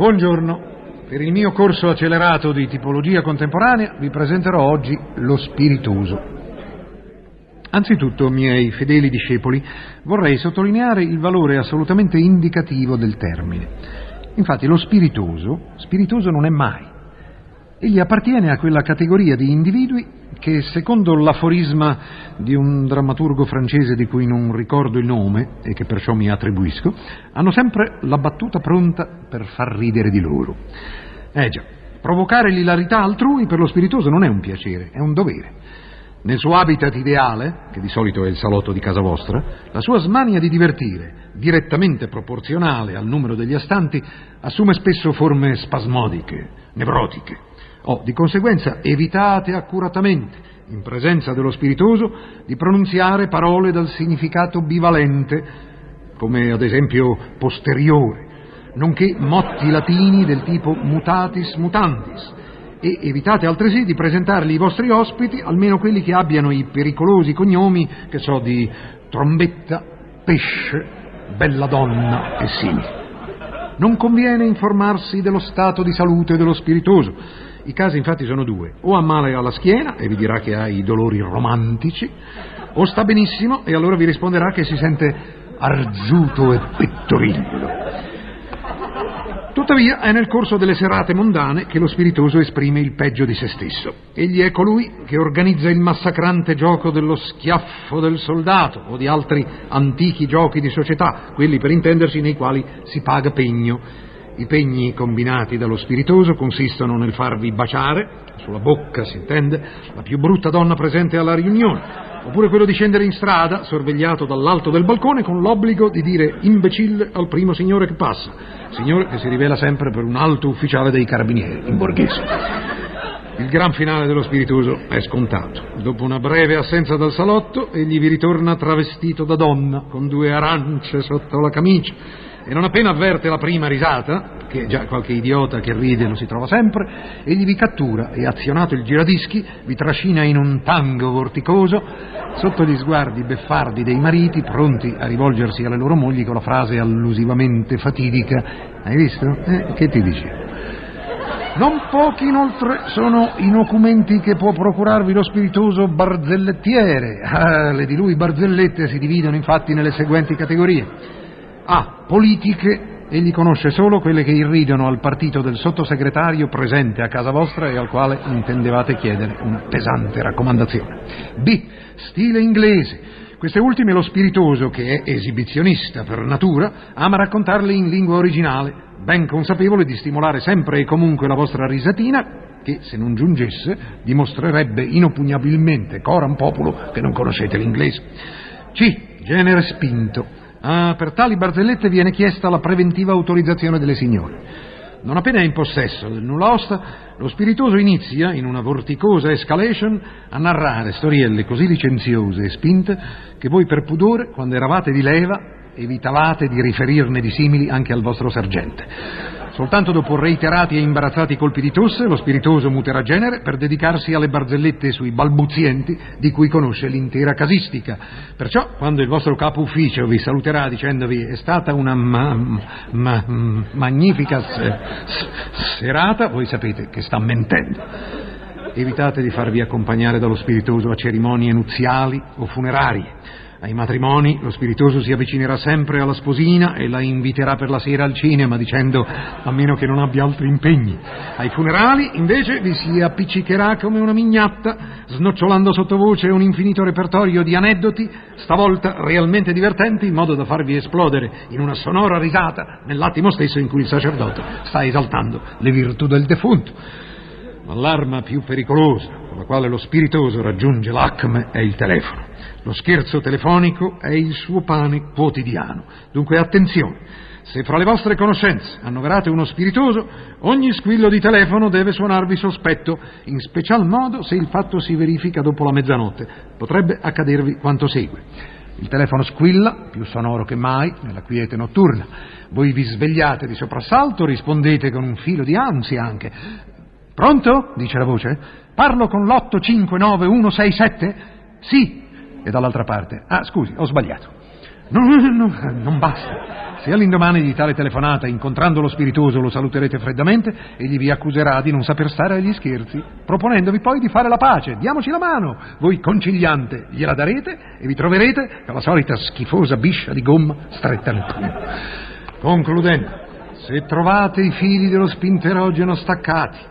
Buongiorno. Per il mio corso accelerato di tipologia contemporanea vi presenterò oggi lo spiritoso. Anzitutto, miei fedeli discepoli, vorrei sottolineare il valore assolutamente indicativo del termine. Infatti lo spiritoso, spiritoso non è mai. Egli appartiene a quella categoria di individui che, secondo l'aforisma di un drammaturgo francese di cui non ricordo il nome e che perciò mi attribuisco, hanno sempre la battuta pronta per far ridere di loro. Eh già, provocare l'ilarità altrui per lo spiritoso non è un piacere, è un dovere. Nel suo habitat ideale, che di solito è il salotto di casa vostra, la sua smania di divertire, direttamente proporzionale al numero degli astanti, assume spesso forme spasmodiche, nevrotiche. O, di conseguenza, evitate accuratamente, in presenza dello spiritoso, di pronunziare parole dal significato bivalente, come ad esempio posteriore, nonché motti latini del tipo mutatis mutandis, e evitate altresì di presentarli ai vostri ospiti, almeno quelli che abbiano i pericolosi cognomi, che so, di trombetta, pesce, bella donna e simili. Non conviene informarsi dello stato di salute dello spiritoso. I casi infatti sono due. O ha male alla schiena e vi dirà che ha i dolori romantici, o sta benissimo e allora vi risponderà che si sente argiuto e pettoriglio. Tuttavia è nel corso delle serate mondane che lo spiritoso esprime il peggio di se stesso. Egli è colui che organizza il massacrante gioco dello schiaffo del soldato o di altri antichi giochi di società, quelli per intendersi nei quali si paga pegno. I pegni combinati dallo spiritoso consistono nel farvi baciare, sulla bocca si intende, la più brutta donna presente alla riunione, oppure quello di scendere in strada, sorvegliato dall'alto del balcone, con l'obbligo di dire imbecille al primo signore che passa, signore che si rivela sempre per un alto ufficiale dei carabinieri, in borghese. Il gran finale dello spiritoso è scontato. Dopo una breve assenza dal salotto, egli vi ritorna travestito da donna, con due arance sotto la camicia, e non appena avverte la prima risata, che già qualche idiota che ride lo si trova sempre, egli vi cattura e, azionato il giradischi, vi trascina in un tango vorticoso sotto gli sguardi beffardi dei mariti pronti a rivolgersi alle loro mogli con la frase allusivamente fatidica Hai visto? Eh, che ti dice? Non pochi inoltre sono i documenti che può procurarvi lo spiritoso barzellettiere. Ah, le di lui barzellette si dividono infatti nelle seguenti categorie. A. Politiche. Egli conosce solo quelle che irridono al partito del sottosegretario presente a casa vostra e al quale intendevate chiedere una pesante raccomandazione. B. Stile inglese. Queste ultime lo spiritoso, che è esibizionista per natura, ama raccontarle in lingua originale, ben consapevole di stimolare sempre e comunque la vostra risatina, che, se non giungesse, dimostrerebbe inopugnabilmente coram populo che non conoscete l'inglese. C. Genere spinto. Ah, per tali barzellette viene chiesta la preventiva autorizzazione delle signore. Non appena è in possesso del nulla osta, lo spiritoso inizia, in una vorticosa escalation, a narrare storielle così licenziose e spinte che voi per pudore, quando eravate di leva, evitavate di riferirne di simili anche al vostro sergente. Soltanto dopo reiterati e imbarazzati colpi di tosse, lo spiritoso muterà genere per dedicarsi alle barzellette sui balbuzienti di cui conosce l'intera casistica. Perciò, quando il vostro capo ufficio vi saluterà dicendovi è stata una ma, ma, magnifica serata, voi sapete che sta mentendo. Evitate di farvi accompagnare dallo spiritoso a cerimonie nuziali o funerarie ai matrimoni lo spiritoso si avvicinerà sempre alla sposina e la inviterà per la sera al cinema dicendo a meno che non abbia altri impegni. Ai funerali invece vi si appiccicherà come una mignatta, snocciolando sottovoce un infinito repertorio di aneddoti, stavolta realmente divertenti, in modo da farvi esplodere in una sonora risata nell'attimo stesso in cui il sacerdote sta esaltando le virtù del defunto. Ma l'arma più pericolosa con la quale lo spiritoso raggiunge l'acme è il telefono. Lo scherzo telefonico è il suo pane quotidiano. Dunque attenzione. Se fra le vostre conoscenze annoverate uno spiritoso, ogni squillo di telefono deve suonarvi sospetto, in special modo se il fatto si verifica dopo la mezzanotte. Potrebbe accadervi quanto segue. Il telefono squilla, più sonoro che mai, nella quiete notturna. Voi vi svegliate di soprassalto, rispondete con un filo di ansia anche. Pronto? dice la voce. Parlo con l'859167? Sì. E dall'altra parte. Ah, scusi, ho sbagliato. No, no, no, non basta. Se all'indomani di tale telefonata, incontrando lo spiritoso, lo saluterete freddamente, egli vi accuserà di non saper stare agli scherzi, proponendovi poi di fare la pace. Diamoci la mano. Voi, conciliante, gliela darete e vi troverete con la solita schifosa biscia di gomma stretta nel pugno. Concludendo, se trovate i fili dello spinterogeno staccati,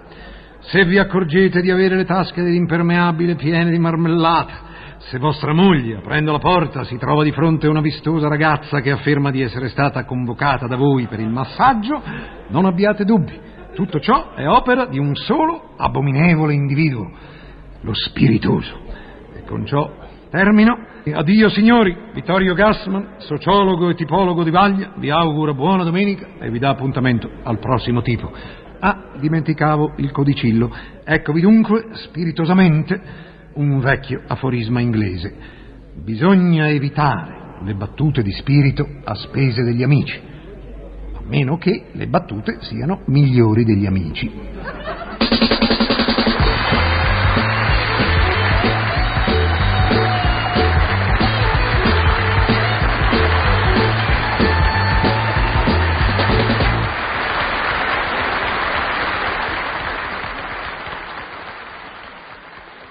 se vi accorgete di avere le tasche dell'impermeabile piene di marmellata, se vostra moglie, aprendo la porta, si trova di fronte a una vistosa ragazza che afferma di essere stata convocata da voi per il massaggio, non abbiate dubbi. Tutto ciò è opera di un solo abominevole individuo, lo spiritoso. E con ciò termino. Addio signori, Vittorio Gassman, sociologo e tipologo di Vaglia, vi auguro buona domenica e vi dà appuntamento al prossimo tipo. Ah, dimenticavo il codicillo. Eccovi dunque, spiritosamente, un vecchio aforisma inglese. Bisogna evitare le battute di spirito a spese degli amici, a meno che le battute siano migliori degli amici.